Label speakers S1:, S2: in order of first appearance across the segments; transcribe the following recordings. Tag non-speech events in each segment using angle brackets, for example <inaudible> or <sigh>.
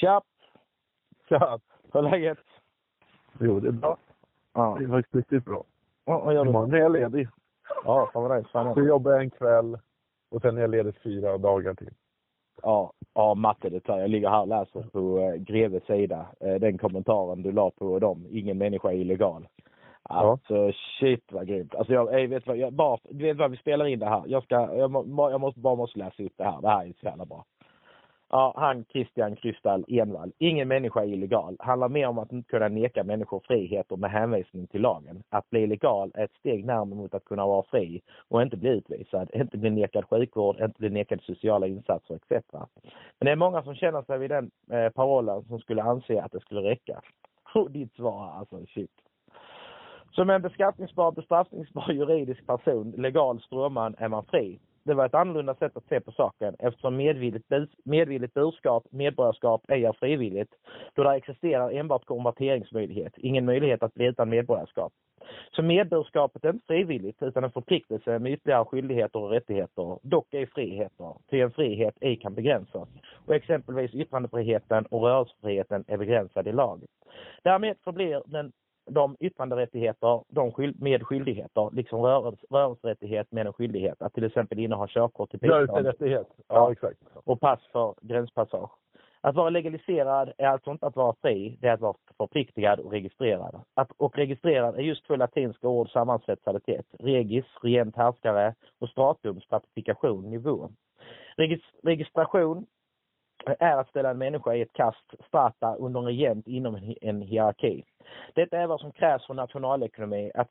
S1: Tja!
S2: Tja!
S1: Hur är läget?
S2: Jo, det är bra.
S1: Ja.
S2: Det är faktiskt riktigt bra.
S1: Vad vad gör du?
S2: Imorgon är jag ledig.
S1: Ja, fan vad nice.
S2: Så jobbar jag en kväll och sen är jag ledig fyra dagar till.
S1: Ja, ja matte det tar. Jag ligger här och läser på eh, Greves sida. Eh, den kommentaren du la på dem. Ingen människa är illegal. Alltså shit vad grymt. Alltså jag, jag vet vad, jag, bara, du vet vad vi spelar in det här. Jag ska, jag, må, jag måste, bara måste läsa upp det här. Det här är så jävla bra. Ja, han Christian Kristall Envall. Ingen människa är illegal. Handlar mer om att inte kunna neka människor friheter med hänvisning till lagen. Att bli legal är ett steg närmare mot att kunna vara fri och inte bli utvisad, inte bli nekad sjukvård, inte bli nekad sociala insatser etc. Men det är många som känner sig vid den eh, parollen som skulle anse att det skulle räcka. Och ditt svar alltså, shit. Som en beskattningsbar, bestraffningsbar juridisk person, legal strömman, är man fri. Det var ett annorlunda sätt att se på saken eftersom medvilligt, medvilligt burskap, medborgarskap, ej är frivilligt då där existerar enbart konverteringsmöjlighet, ingen möjlighet att bli utan medborgarskap. Så medborgarskapet är inte frivilligt utan en förpliktelse med ytterligare skyldigheter och rättigheter, dock ej friheter, ty en frihet ej kan begränsas. Och exempelvis yttrandefriheten och rörelsefriheten är begränsad i lag. Därmed förblir den de yttranderättigheter de skyld, med skyldigheter, liksom rörelse, rörelserättighet med en skyldighet att till exempel inneha körkort till bistånd
S2: Rörelserättighet. Ja,
S1: Ja.
S2: exakt.
S1: och pass för gränspassage. Att vara legaliserad är alltså inte att vara fri, det är att vara förpliktigad och registrerad. Att, och registrerad är just två latinska ord sammansvetsade till ett. Regis, regent härskare och stratum, stratifikation, nivå. Regis, registration är att ställa en människa i ett kast strata under en regent inom en hierarki. Detta är vad som krävs för nationalekonomi, att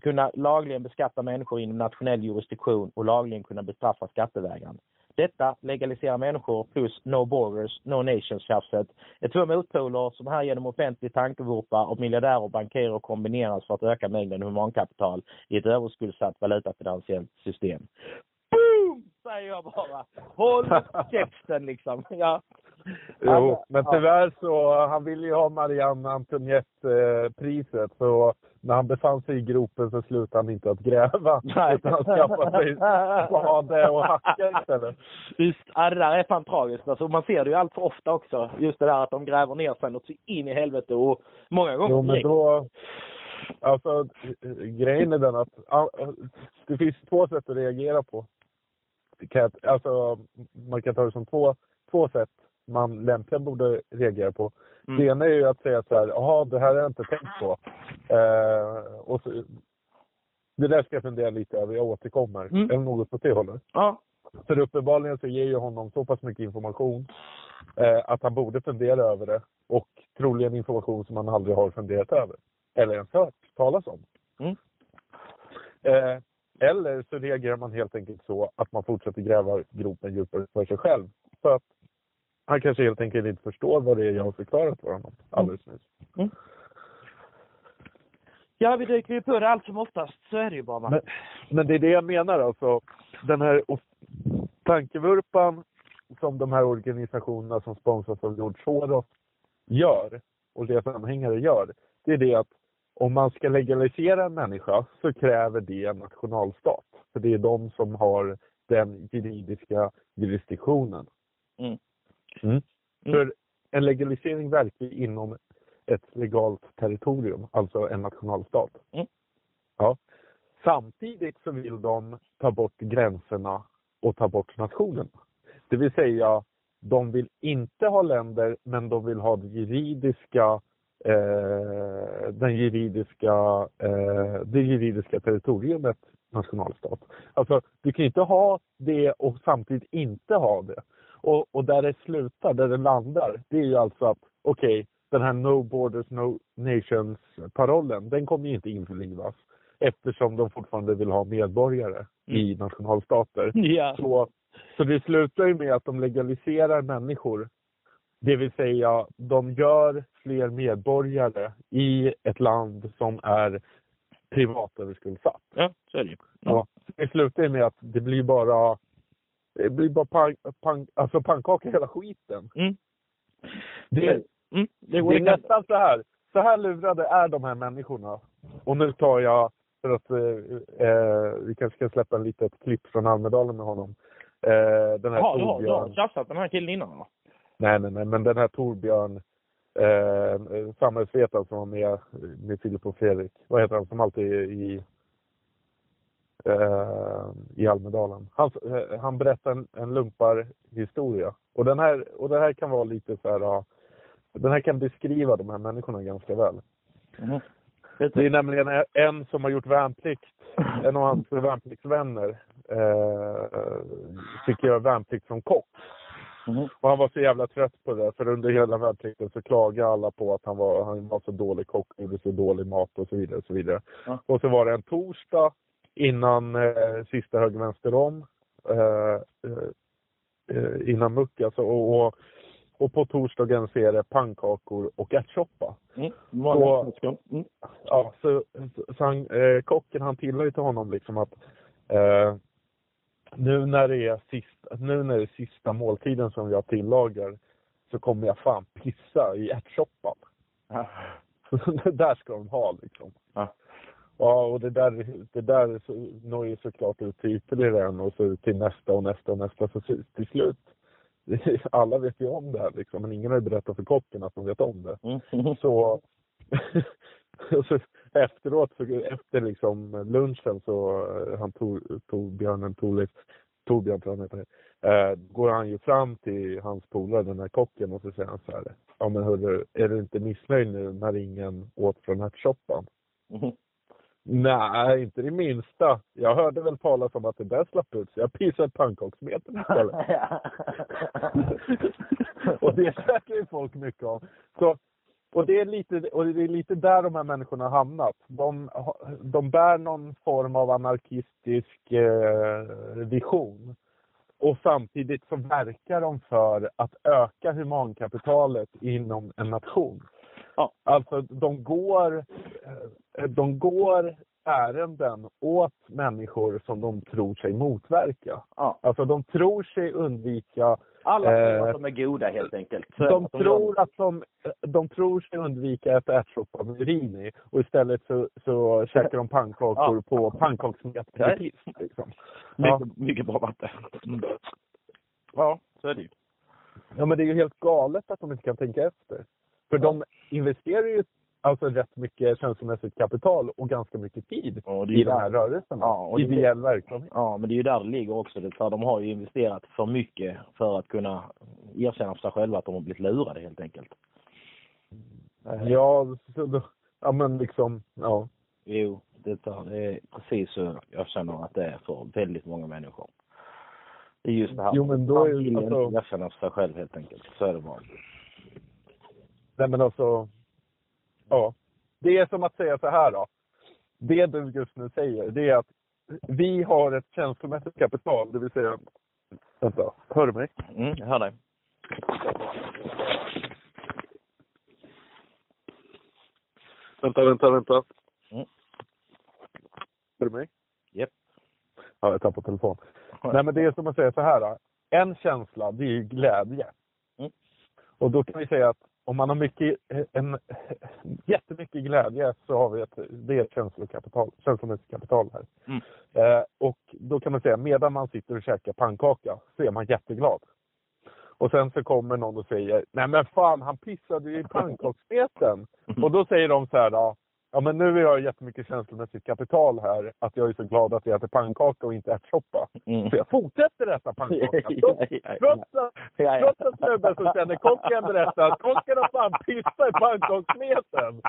S1: kunna lagligen beskatta människor inom nationell jurisdiktion och lagligen kunna bestraffa skattevägran. Detta legaliserar människor plus no borders, no nations tjafset är två motpoler som här genom offentlig tankevurpa av miljardärer och bankerer kombineras för att öka mängden humankapital i ett överskuldsatt valutafinansiellt system. Säger jag bara. Håll käften liksom. <laughs> Ja.
S2: Jo, men
S1: Ja.
S2: tyvärr så, han ville ju ha Marianne Antoinette-priset. Så när han befann sig i gropen så slutade han inte att gräva. <laughs>
S1: Nej.
S2: Utan han skaffade sig spade och hacka istället.
S1: Visst, ja, det där är fan tragiskt. Alltså, man ser det ju allt för ofta också. Just det där att de gräver ner sig något så in i helvete och många gånger
S2: Jo, men då... Alltså, grejen är den att det finns två sätt att reagera på. Kan, alltså, man kan ta det som två, två sätt man lämpligen borde reagera på.
S1: Mm.
S2: Det ena är ju att säga så här, jaha, det här har jag inte tänkt på. Eh, och så, det där ska jag fundera lite över, jag återkommer.
S1: Mm.
S2: Eller något åt det hållet.
S1: Ja.
S2: För uppenbarligen så ger ju honom så pass mycket information eh, att han borde fundera över det. Och troligen information som han aldrig har funderat över. Eller ens hört talas om.
S1: Mm.
S2: Eh, eller så reagerar man helt enkelt så att man fortsätter gräva gropen djupare för sig själv. För att han kanske helt enkelt inte förstår vad det är jag har förklarat för honom alldeles nyss.
S1: ja, vi dyker ju på det allt som oftast. Så är det ju bara.
S2: Men, men det är det jag menar alltså. Den här tankevurpan som de här organisationerna som sponsras av George Soros gör och deras anhängare gör. Det är det att om man ska legalisera en människa så kräver det en nationalstat. För det är de som har den juridiska jurisdiktionen.
S1: Mm.
S2: Mm.
S1: Mm.
S2: För en legalisering verkar inom ett legalt territorium, alltså en nationalstat.
S1: Mm.
S2: Ja. Samtidigt så vill de ta bort gränserna och ta bort nationerna. Det vill säga, de vill inte ha länder, men de vill ha det juridiska, eh, den juridiska, eh, det juridiska territoriumet nationalstat. Alltså, du kan inte ha det och samtidigt inte ha det. Och, och där det slutar, där det landar, det är ju alltså att okej, den här No Borders, No Nations-parollen, den kommer ju inte införlivas eftersom de fortfarande vill ha medborgare i nationalstater.
S1: Ja.
S2: Så, så det slutar ju med att de legaliserar människor. Det vill säga, de gör fler medborgare i ett land som är privatöverskuldsatt.
S1: ja, så är det ju.
S2: Ja. Det slutar med att det blir bara det blir bara pank, pank, alltså pannkaka hela skiten.
S1: Mm.
S2: Det,
S1: Mm. Det
S2: det
S1: går
S2: är nästan så här. Så här lurade är de här människorna. Och nu tar jag, för att eh, eh, vi kanske ska släppa ett litet klipp från Almedalen med honom. Eh, den här
S1: Jaha, du har, du har tjafsat med den här killen innan va?
S2: Nej, nej, nej, men den här Torbjörn, eh, samhällsvetaren som var med med Filip och Fredrik. Vad heter han som alltid är i, eh, i Almedalen? Han, eh, han berättar en, en lumparhistoria. Och den, här, och den här kan vara lite så här, ja, den här kan beskriva de här människorna ganska väl.
S1: Mm.
S2: Det är nämligen en som har gjort värnplikt, en av hans värnpliktsvänner eh, fick göra värnplikt som kock.
S1: Mm.
S2: Och han var så jävla trött på det, för under hela värnplikten så klagade alla på att han var, han var så dålig kock, gjorde så dålig mat och så vidare. Och så, vidare.
S1: Ja.
S2: Och så var det en torsdag innan eh, sista höger vänster om, eh, eh, eh, innan muck alltså. Och, och, och på torsdagen så är det pannkakor och ärtsoppa.
S1: Mm.
S2: Så-
S1: Mm.
S2: Ja, så, så, så han, eh, kocken han tillade ju till honom liksom att eh, nu när det är sista, nu när det är sista måltiden som jag tillagar så kommer jag fan pissa i ärtsoppan.
S1: Ja.
S2: det <laughs> där ska de ha liksom.
S1: Ja.
S2: Ja, och det där, det där når ju såklart ut till ytterligare en och så till nästa och nästa och nästa. Så till, slut, <laughs> alla vet ju om det här liksom, men ingen har ju berättat för kocken att de vet om det.
S1: Mm. <laughs>
S2: Så, så efteråt, så, efter liksom lunchen så, eh, han tog, tog björnen Torleif, Torbjörn tror han heter, eh, går han ju fram till hans polare, den här kocken, och så säger han så här, ja men hörru, är du inte missnöjd nu när ingen åt från ärtsoppan?
S1: Mm.
S2: Nej, inte det minsta. Jag hörde väl talas om att det där slapp ut, så jag pissade pannkaksmeten istället. <laughs> <laughs> och det käkar ju folk mycket av. Så, och, det är lite, och det är lite där de här människorna har hamnat. De, de bär någon form av anarkistisk eh, vision. Och samtidigt så verkar de för att öka humankapitalet inom en nation.
S1: Ja.
S2: Alltså de går, eh, de går ärenden åt människor som de tror sig motverka.
S1: Ja.
S2: Alltså de tror sig undvika
S1: Alla tror
S2: Eh,
S1: att de är goda helt enkelt. Så
S2: de tror att de, de tror sig undvika att äta ärtsoppa med urin i och istället så, så käkar de pannkakor
S1: Ja.
S2: på pannkaksmet piss. Liksom. Ja. <laughs>
S1: Mycket, mycket bra vatten. Ja, så är det ju.
S2: ja, men det är ju helt galet att de inte kan tänka efter. För de investerar ju alltså rätt mycket känslomässigt kapital och ganska mycket tid
S1: Och det är ju
S2: i de här
S1: där,
S2: rörelserna.
S1: Ja, och det-
S2: Ideell verksamhet.
S1: ja, men det är ju där det ligger också. Det, för de har ju investerat för mycket för att kunna erkänna för sig själva att de har blivit lurade helt enkelt.
S2: Ja, så då, ja men liksom, ja.
S1: Jo, det, det är precis så jag känner att det är för väldigt många människor. Det är just det här.
S2: Jo, men då är-
S1: vill
S2: alltså-
S1: erkänna för sig själv helt enkelt. Så är det bara.
S2: Nej men alltså, ja. Det är som att säga så här då. Det du just nu säger, det är att vi har ett känslomässigt kapital, det vill säga, vänta, hör du mig?
S1: Mm, jag hör dig.
S2: Vänta, vänta, vänta.
S1: Mm.
S2: Hör du mig?
S1: Japp.
S2: Ja, jag tappade telefon. Nej men det är som att säga så här då. En känsla, det är ju glädje.
S1: Mm.
S2: Och då kan vi säga att om man har mycket, en, jättemycket glädje så har vi ett, det är ett känslokapital, känslomässigt kapital här.
S1: Mm.
S2: Eh, och då kan man säga, medan man sitter och käkar pannkaka så är man jätteglad. Och sen så kommer någon och säger, nej men fan han pissade ju i <laughs> pannkakssmeten. Och då säger de så här då, ja men nu är jag jättemycket känslomässigt kapital här, att jag är så glad att jag äter pannkaka och inte ärtsoppa.
S1: Mm.
S2: Så jag fortsätter äta pannkaka. <laughs> Trots, att. Trots att snubben som känner kocken berättar att kocken har fan pissat i pannkakssmeten.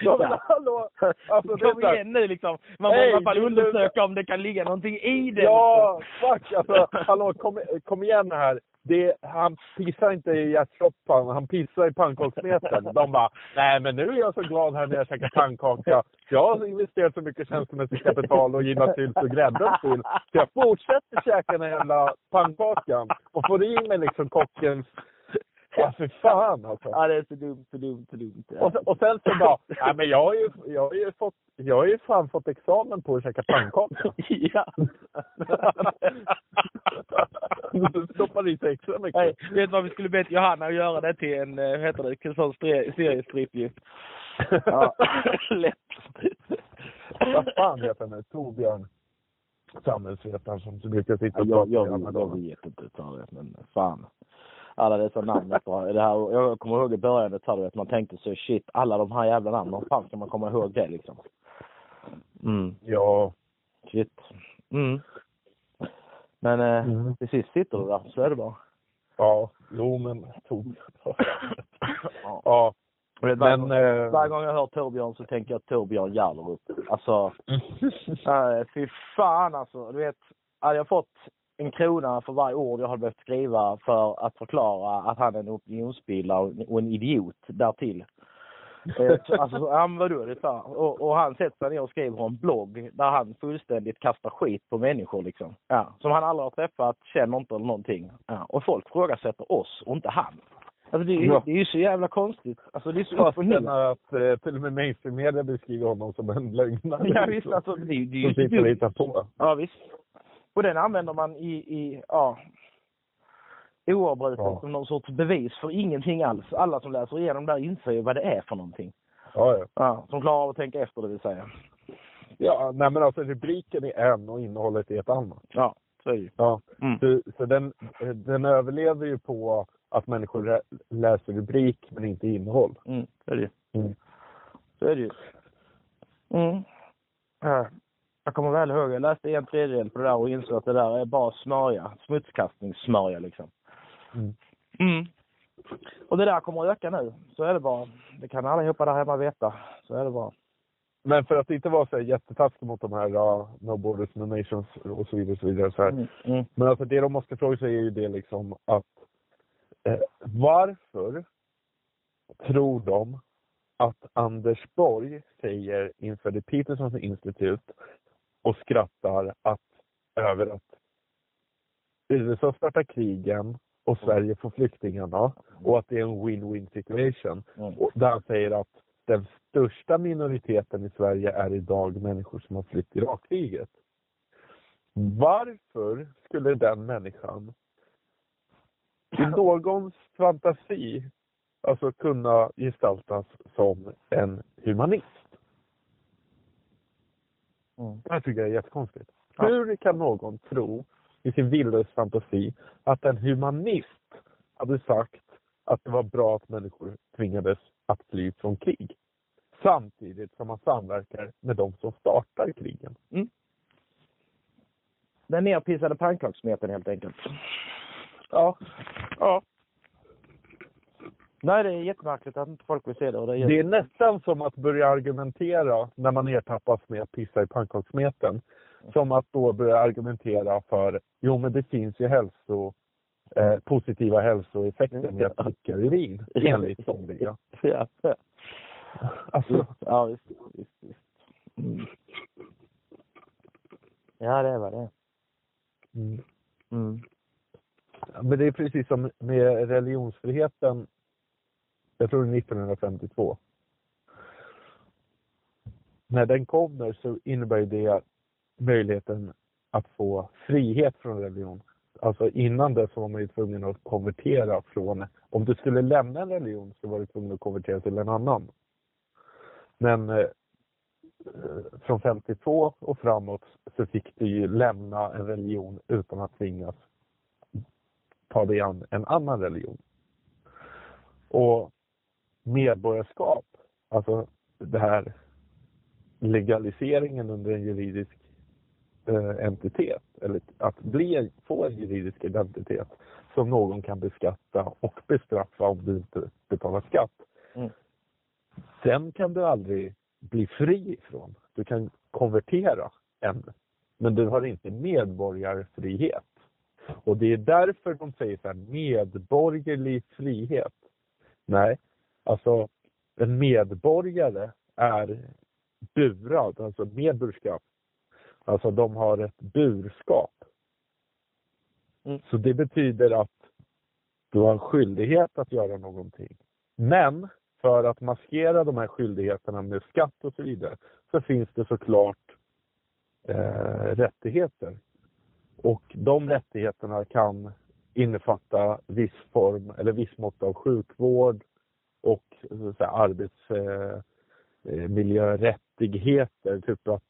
S2: Ja men hallå! Alltså, det är
S1: Kom igen nu liksom. Man borde i alla fall
S2: du-
S1: undersöka om det kan ligga någonting i det.
S2: Ja, fuck alltså. Hallå, kom, kom igen här. Det, han pissar inte i hjärtsoppan. han pissar i pannkakssmeten. De bara, nej men nu är jag så glad här när jag käkar pannkaka. Jag har investerat så mycket känslomässigt kapital och gillar sylt och grädde till. Så jag fortsätter käka den här jävla pannkakan och får i mig liksom kockens... Ja, för fan alltså.
S1: Ja, det är så dumt, så dumt, så dumt.
S2: Och, och sen så bara, <laughs> nej men jag har ju, jag har ju fått, jag har ju fan fått examen på att käka pannkaka. <laughs>
S1: ja.
S2: Du stoppar i sig extra mycket.
S1: Nej, vet du vad vi skulle bett Johanna att göra det till en, eh, vad heter det, en sån seriestripp ju. Ja, <laughs> lätt.
S2: Vad fan heter nu? Torbjörn? Samhällsvetaren som brukar sitta och prata
S1: jag,
S2: med
S1: jag vet inte, men fan. Alla dessa namn. Det här, jag kommer ihåg i början att man tänkte så shit, alla de här jävla namnen, hur fan ska man komma ihåg det liksom?
S2: Mm. Ja.
S1: Shit. Mm. Men eh, mm. till sist sitter du där, så är det bara.
S2: Ja, jo men tog. <laughs> ja. ja.
S1: Men, men äh, varje gång jag hör Torbjörn så tänker jag Torbjörn Jallerup. Alltså, <laughs> äh, fy fan alltså. Du vet, hade jag fått en krona för varje ord jag hade behövt skriva för att förklara att han är en opinionsbildare och en idiot därtill. Eh, alltså, ja men vadå, det är och, och han sätter sig ner och skriver en blogg där han fullständigt kastar skit på människor liksom. Ja, som han aldrig har träffat, känner inte eller någonting. Ja, och folk frågasätter oss och inte han. Alltså det ja. det är ju så jävla konstigt. Alltså det är så upp
S2: och ner. att eh, till och med mainstream-media beskriver honom som en lögnare.
S1: Ja visst, alltså det, det är ju... Som
S2: sitter och hittar på.
S1: Ja visst. Och den använder man i, i ja, oavbrutet ja. som någon sorts bevis för ingenting alls. Alla som läser igenom där inser ju vad det är för någonting.
S2: Ja, ja.
S1: ja som klarar av att tänka efter det vill säga.
S2: Ja, nej men alltså rubriken är en och innehållet är ett annat.
S1: Ja, så är det ju.
S2: Ja, mm. så, så den, den överlever ju på att människor läser rubrik men inte innehåll.
S1: Mm, så är det ju. Mm. Så är det ju. Mm. Ja. Jag kommer väl ihåg, jag läste en tredjedel på det där och insåg att det där är bara smörja. Smutskastningssmörja liksom. Mm. Mm. Och det där kommer att öka nu. Så är det bara. Det kan allihopa där hemma veta. Så är det bara.
S2: Men för att inte vara så jättetaskig mot de här uh, No Borders, No Nations och så vidare. Och så vidare så mm. Mm. Men alltså det de måste fråga sig är ju det liksom att eh, varför tror de att Anders Borg säger inför The Peterson Institute och skrattar att, över att USA startar krigen och Sverige får flyktingarna och att det är en win-win situation. Mm. Och där han säger att den största minoriteten i Sverige är idag människor som har flytt Irakkriget. Varför skulle den människan i någons fantasi alltså kunna gestaltas som en humanist? Mm. Det tycker jag är jättekonstigt. Ja. Hur kan någon tro i sin vildaste fantasi att en humanist hade sagt att det var bra att människor tvingades att fly från krig? Samtidigt som man samverkar med de som startar krigen. Mm.
S1: Den nerpissade pannkaksmeten helt enkelt.
S2: Ja. Ja.
S1: Nej, det är jättemärkligt att inte folk vill se det. Och det, är...
S2: det är nästan som att börja argumentera när man ertappas med att pissa i pannkakssmeten. Som att då börja argumentera för, jo men det finns ju hälso, eh, positiva hälsoeffekter med att dricka urin, enligt somliga. <laughs>
S1: Ja, ja.
S2: Alltså.
S1: Ja, visst. visst, visst. Mm. Ja, det är vad det är. Mm. Mm.
S2: Men det är precis som med religionsfriheten jag tror det är 1952. När den kommer så innebär det möjligheten att få frihet från religion. Alltså innan det så var man ju tvungen att konvertera från, om du skulle lämna en religion så var du tvungen att konvertera till en annan. Men eh, från 52 och framåt så fick du ju lämna en religion utan att tvingas ta dig an en annan religion. Och medborgarskap, alltså det här legaliseringen under en juridisk eh, entitet, eller att bli, få en juridisk identitet som någon kan beskatta och bestraffa om du inte betalar skatt. Mm. Den kan du aldrig bli fri ifrån. Du kan konvertera än, men du har inte medborgarfrihet. Och det är därför de säger så här, medborgerlig frihet. Nej, Alltså, en medborgare är burad, alltså medburskap. Alltså de har ett burskap. Mm. Så det betyder att du har en skyldighet att göra någonting. Men för att maskera de här skyldigheterna med skatt och så vidare så finns det såklart eh, rättigheter. Och de rättigheterna kan innefatta viss form eller viss mått av sjukvård, så säga, arbetsmiljörättigheter. Eh, eh typ att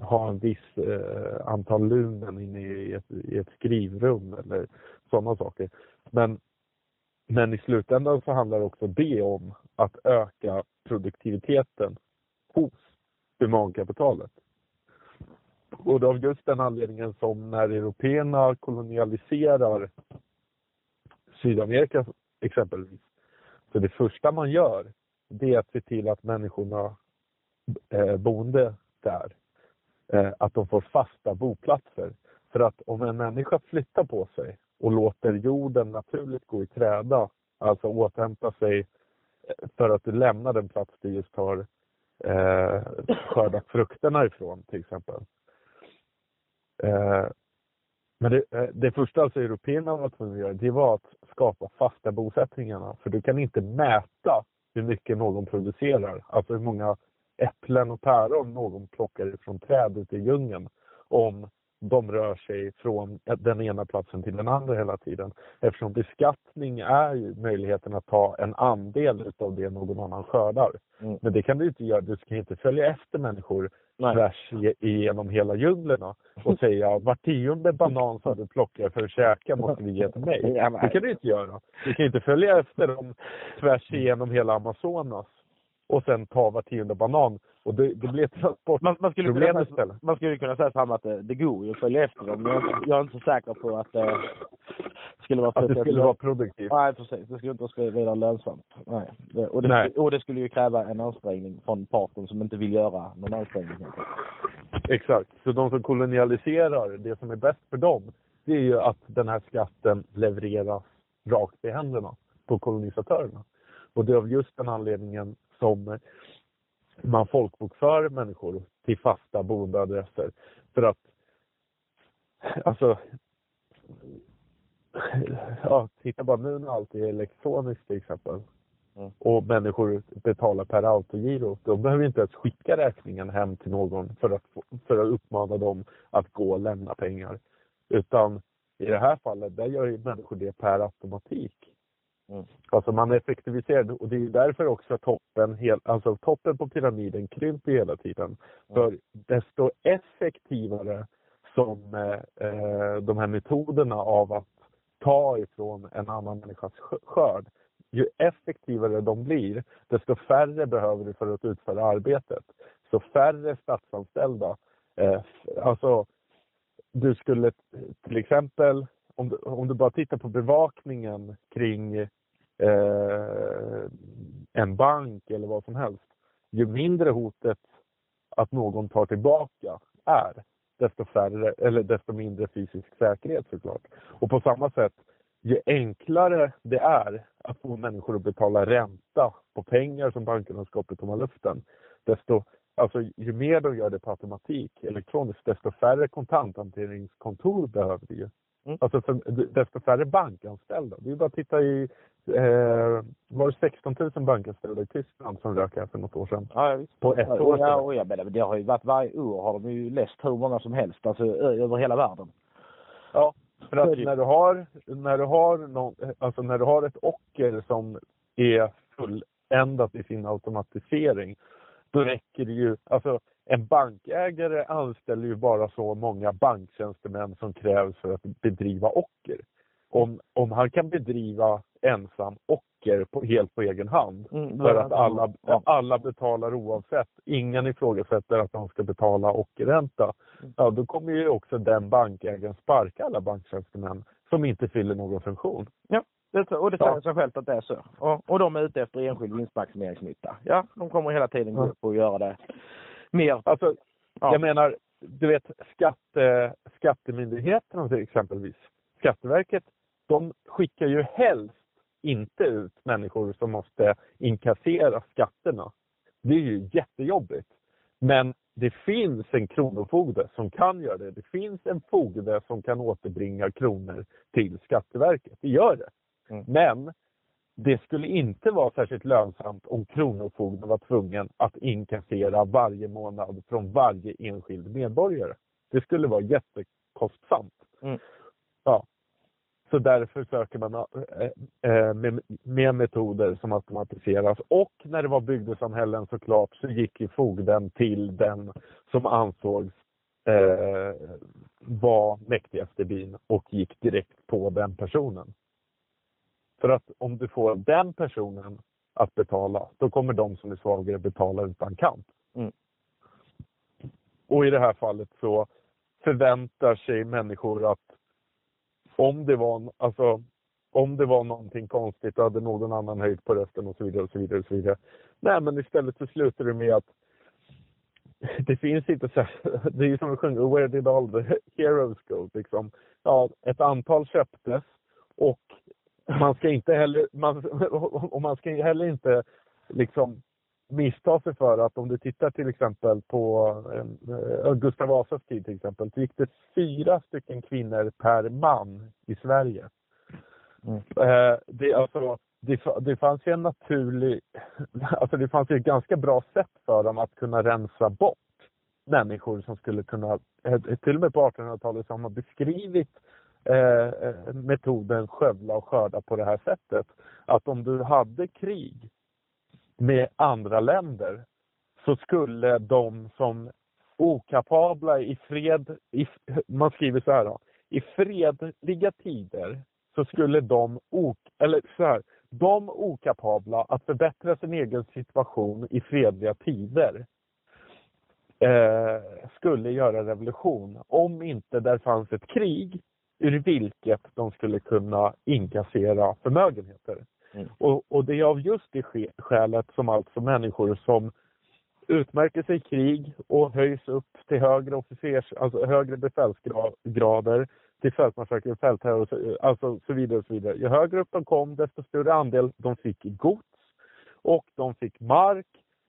S2: ha en viss eh, antal lumen inne i ett, i ett skrivrum eller sådana saker. Men men i slutändan så handlar också det om att öka produktiviteten hos humankapitalet. Och det av just den anledningen som när européerna kolonialiserar Sydamerika exempelvis. Så det första man gör det är att se till att människorna eh, boende där, eh, att de får fasta boplatser. För att om en människa flyttar på sig och låter jorden naturligt gå i träda, alltså återhämta sig eh, för att lämna den plats du just har eh, skördat frukterna ifrån till exempel. Eh, men det, eh, det första alltså européerna var tvungna att göra, det var att skapa fasta bosättningarna. För du kan inte mäta hur mycket någon producerar. Alltså hur många äpplen och päron någon plockar ifrån träd ute i djungeln. Om de rör sig från den ena platsen till den andra hela tiden. Eftersom beskattning är ju möjligheten att ta en andel av det någon annan skördar. Mm. Men det kan du inte göra. Du ska inte följa efter människor Nej. tvärs genom hela djunglerna och <laughs> säga var tionde banan som du plockar för att käka måste vi ge till mig. Det kan du inte göra. Du kan inte följa efter dem tvärs igenom hela Amazonas och sen ta var tionde banan. Och det, det blir ett transportproblem
S1: man, skulle kunna, istället. Man skulle kunna säga samma att det, det går ju att följa efter dem. Jag, jag är inte så säker på att det skulle vara,
S2: att det skulle vara produktivt.
S1: Nej, precis. Det skulle inte vara vidare lönsamt. Nej. Det, och, det, Nej. och det skulle ju kräva en ansträngning från parten som inte vill göra någon ansträngning.
S2: Exakt. Så de som kolonialiserar, det som är bäst för dem, det är ju att den här skatten levereras rakt i händerna på kolonisatörerna. Och det är av just den anledningen som man folkbokför människor till fasta boendeadresser. För att, alltså, ja, titta bara nu när allt är elektroniskt till exempel. Mm. Och människor betalar per autogiro. De behöver inte ens skicka räkningen hem till någon för att, för att uppmana dem att gå och lämna pengar. Utan i det här fallet, där gör ju människor det per automatik. Mm. Alltså man effektiviserar och det är därför också toppen, alltså toppen på pyramiden krymper hela tiden. Mm. För desto effektivare som eh, eh, de här metoderna av att ta ifrån en annan människas skörd, ju effektivare de blir, desto färre behöver du för att utföra arbetet. Så färre statsanställda. Eh, alltså, du skulle till exempel, om du, om du bara tittar på bevakningen kring eh, en bank eller vad som helst. Ju mindre hotet att någon tar tillbaka är, desto, färre, eller desto mindre fysisk säkerhet såklart. Och på samma sätt, ju enklare det är att få människor att betala ränta på pengar som bankerna skapar i tomma luften, desto Alltså ju mer de gör det på automatik elektroniskt, desto färre kontanthanteringskontor behöver vi ju. Mm. Alltså för, desto färre bankanställda. Det är bara att titta i, eh, var det 16 000 bankanställda i Tyskland som rök här för något år sedan?
S1: Ja, visst.
S2: På ett år
S1: Ja, och jag menar, det har ju varit varje år har de ju läst hur många som helst, alltså över hela världen.
S2: Ja, för att när du har, när du har någon, alltså när du har ett ocker som är fulländat i sin automatisering, då räcker det ju, alltså en bankägare anställer ju bara så många banktjänstemän som krävs för att bedriva ocker. Om, om han kan bedriva ensam ocker på, helt på egen hand mm, för att alla, alla betalar oavsett, ingen ifrågasätter att de ska betala ockerränta, mm. ja då kommer ju också den bankägaren sparka alla banktjänstemän som inte fyller någon funktion.
S1: Ja. Det, och det säger ja. sig självt att det är så. Och, och de är ute efter enskild vinstmaximeringsnytta. Ja, de kommer hela tiden gå upp och göra det mer.
S2: Alltså, ja. jag menar, du vet skatte, skattemyndigheterna till exempelvis, Skatteverket, de skickar ju helst inte ut människor som måste inkassera skatterna. Det är ju jättejobbigt. Men det finns en kronofogde som kan göra det. Det finns en fogde som kan återbringa kronor till Skatteverket. Det gör det. Mm. Men det skulle inte vara särskilt lönsamt om Kronofogden var tvungen att inkassera varje månad från varje enskild medborgare. Det skulle vara jättekostsamt. Mm. Ja. Så därför söker man äh, äh, med, med, metoder som automatiseras. Och när det var bygdesamhällen såklart så gick ju fogden till den som ansågs äh, vara mäktigast i byn och gick direkt på den personen. För att om du får den personen att betala, då kommer de som är svagare betala utan kamp. Mm. Och i det här fallet så förväntar sig människor att om det var, alltså, om det var någonting konstigt, hade någon annan höjt på rösten och så vidare och så vidare. Och så vidare. Nej, men istället så slutar det med att det finns inte så det är ju som att sjunga Where did all the heroes go? Liksom. Ja, ett antal köptes och man ska inte heller, man, och man ska heller inte liksom missta sig för att om du tittar till exempel på eh, Gustav Vasas tid till exempel, så gick det fyra stycken kvinnor per man i Sverige. Mm. Eh, det, alltså, det, det fanns ju en naturlig, <laughs> alltså det fanns ju ett ganska bra sätt för dem att kunna rensa bort människor som skulle kunna, eh, till och med på 1800-talet som har beskrivit Eh, eh, metoden skövla och skörda på det här sättet. Att om du hade krig med andra länder så skulle de som okapabla i fred, i, man skriver så här då, i fredliga tider så skulle de, ok, eller så här, de okapabla att förbättra sin egen situation i fredliga tider eh, skulle göra revolution om inte där fanns ett krig ur vilket de skulle kunna inkassera förmögenheter. Mm. Och, och, det är av just det skälet som alltså människor som utmärker sig i krig och höjs upp till högre officers, alltså högre befälsgrader, till fältmarskalk, fältherre alltså så vidare och så vidare. Ju högre upp de kom, desto större andel de fick i gods och de fick mark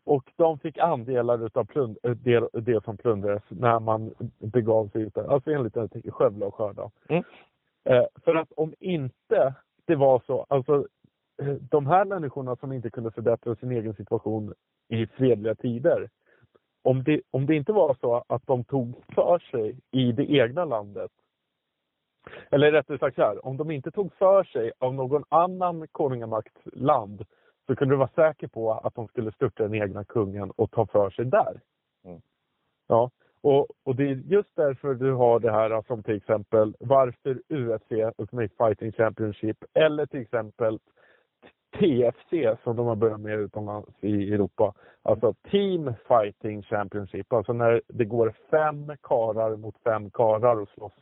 S2: och de fick andelar utav plund, det, det som plundrades när man begav sig ut Alltså enligt skövla och skörda. Mm. Eh, för att om inte det var så, alltså Eh, de här människorna som inte kunde förbättra sin egen situation i fredliga tider. Om det, om det inte var så att de tog för sig i det egna landet. Eller rättare sagt så här, om de inte tog för sig av någon annan konungamaktsland så kunde du vara säker på att de skulle störta den egna kungen och ta för sig där. Mm. Ja, och, och det är just därför du har det här som till exempel varför UFC, Ultimate Fighting Championship, eller till exempel TFC som de har börjat med utomlands i Europa. Alltså Team Fighting Championship. Alltså när det går fem karar mot fem karar och slåss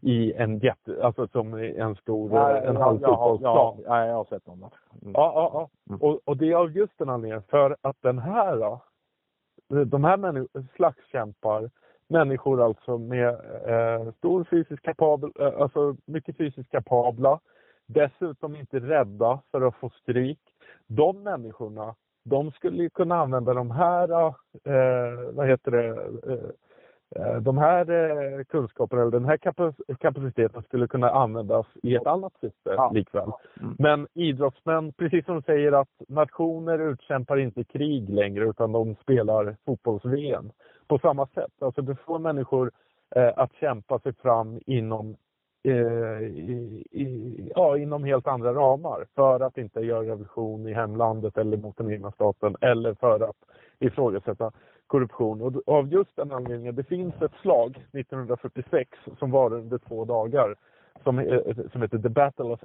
S2: i en jätte, alltså som en stor, ja, en halv fotbollsplan.
S1: Ja, ja, jag har sett dem.
S2: Mm. Ja, ja, ja. Mm. Och, och det är av just den anledningen, för att den här då, de här människor, slagskämpar, människor alltså med eh, stor fysisk kapabel, eh, alltså mycket fysiskt kapabla, dessutom inte rädda för att få stryk. De människorna, de skulle ju kunna använda de här, eh, vad heter det, eh, eh de här eh, kunskaperna, eller den här kapaciteten skulle kunna användas i ett annat syfte ja. likväl. Mm. Men idrottsmän, <laughs> precis som du säger att nationer utkämpar inte krig längre utan de spelar fotbolls-VM. På samma sätt, alltså du får människor eh, att kämpa sig fram inom eh, i, i, ja, inom helt andra ramar för att inte göra revolution i hemlandet eller mot den egna staten eller för att ifrågasätta korruption. Och av just den anledningen, det finns ett slag 1946 som var under två dagar som, eh, som heter The Battle of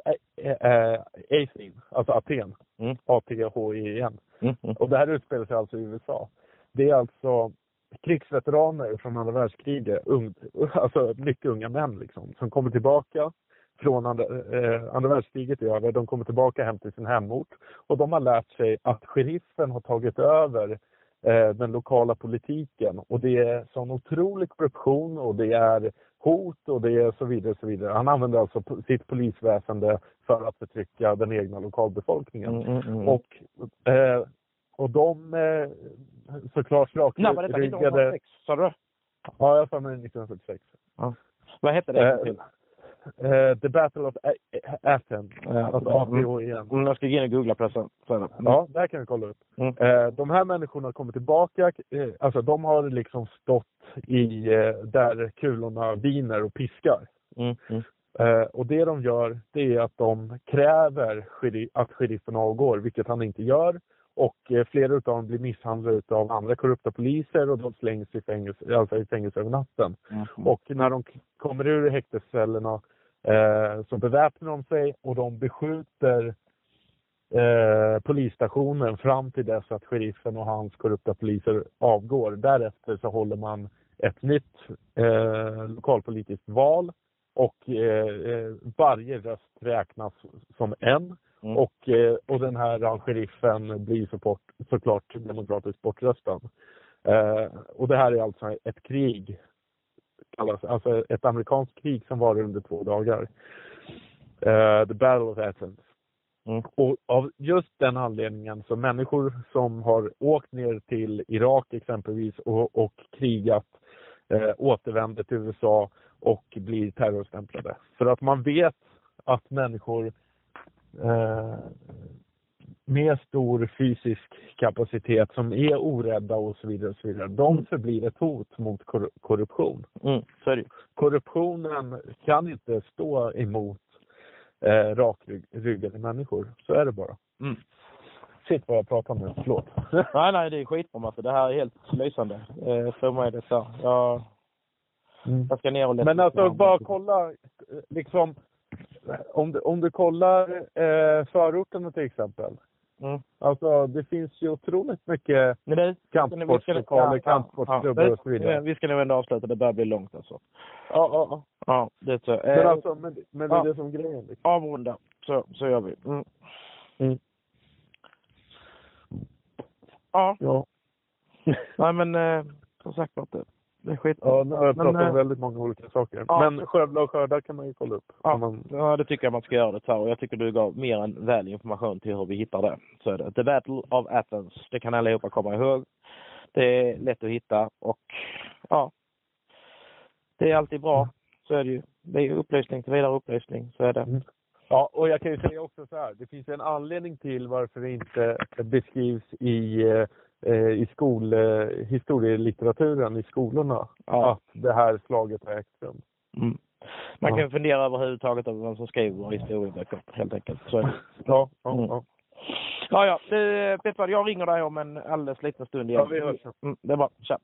S2: Athene, alltså Aten. Mm. A-T-H-E-N. Mm. Mm. Och det här utspelar sig alltså i USA. Det är alltså krigsveteraner från andra världskriget, ung, alltså mycket unga män liksom, som kommer tillbaka från andra, eh, andra världskriget är över. De kommer tillbaka hem till sin hemort och de har lärt sig att sheriffen har tagit över eh, den lokala politiken och det är sån otrolig korruption och det är hot och det är så vidare. Så vidare. Han använder alltså sitt polisväsende för att förtrycka den egna lokalbefolkningen. Mm, mm, mm. Och, eh, och de eh, såklart
S1: rakryggade... När var detta? 1946 sa du?
S2: Ja, jag sa mig 1946.
S1: Ja. Vad hette det?
S2: Uh, the Battle of Athens. Alltså
S1: APHEN. Mm, jag ska gå in och googla på det
S2: Mm. Ja, där kan vi kolla upp. Mm. Uh, de här människorna kommer tillbaka. Uh, alltså de har liksom stått i där kulorna viner och piskar. Mm. mm. och det de gör, det är att de kräver att sheriffen avgår, vilket han inte gör. Och eh, flera av dem blir misshandlade av andra korrupta poliser och de slängs i fängelse, alltså i fängelse över natten. Mm. Och när de kommer ur häktescellerna eh, så beväpnar de sig och de beskjuter eh, polisstationen fram till dess att sheriffen och hans korrupta poliser avgår. Därefter så håller man ett nytt eh, lokalpolitiskt val och eh, eh varje röst räknas som en. Mm. Och, eh, och den här sheriffen blir så såklart demokratiskt bortröstad. Eh, och det här är alltså ett krig, alltså ett amerikanskt krig som var under två dagar. Uh, the Battle of Athens. Mm. Och av just den anledningen så människor som har åkt ner till Irak exempelvis och, och krigat eh, återvänder till USA och blir terrorstämplade. För att man vet att människor eh, med stor fysisk kapacitet som är orädda och så vidare, och så vidare de förblir ett hot mot kor korruption.
S1: Mm,
S2: Korruptionen kan inte stå emot eh, rakryggade människor. Så är det bara. Mm. Shit vad jag pratar med. Förlåt. <laughs>
S1: nej, nej, det är skitbra alltså. Det här är helt lysande. Eh, för mig det så. Jag, mm. jag ska ner och
S2: läsa. Men alltså bara kolla, liksom, om du, om du kollar eh, förorterna till exempel. Mm. Alltså det finns ju otroligt mycket kampsportslokaler, kampsportsklubbar och så vidare.
S1: Vi ska nog ändå avsluta, det börjar bli långt alltså.
S2: Ja, ja, ja.
S1: Ja, det så.
S2: Men alltså, men, men det är ja. det som grejen liksom.
S1: Avrunda, så, så gör vi. Mm. Mm. Ja. ja. Nej men, eh, som sagt var det. Det är skit.
S2: Ja, nu har jag pratat om äh, väldigt många olika saker. Ja. Men skövla och skörda kan man ju kolla upp.
S1: Ja,
S2: man...
S1: ja det tycker jag man ska göra det. Och jag tycker du gav mer än väl information till hur vi hittar det. Så är det. The Battle of Athens. Det kan allihopa komma ihåg. Det är lätt att hitta och ja. Det är alltid bra. Så är det ju. Det är upplysning till vidare upplysning. Så är det. Mm.
S2: Ja, och jag kan ju säga också så här. Det finns en anledning till varför det inte beskrivs i eh, Eh, i skol, eh, historielitteraturen i skolorna ja. att det här slaget har ägt rum.
S1: Mm. Man ja. kan fundera överhuvudtaget över vem som skriver historieböcker helt enkelt. Så
S2: ja, ja, mm. ja.
S1: Ja, ja. Du vad, jag ringer dig om en alldeles liten stund igen.
S2: Ja, vi hörs.
S1: Mm, det är bra. Tja.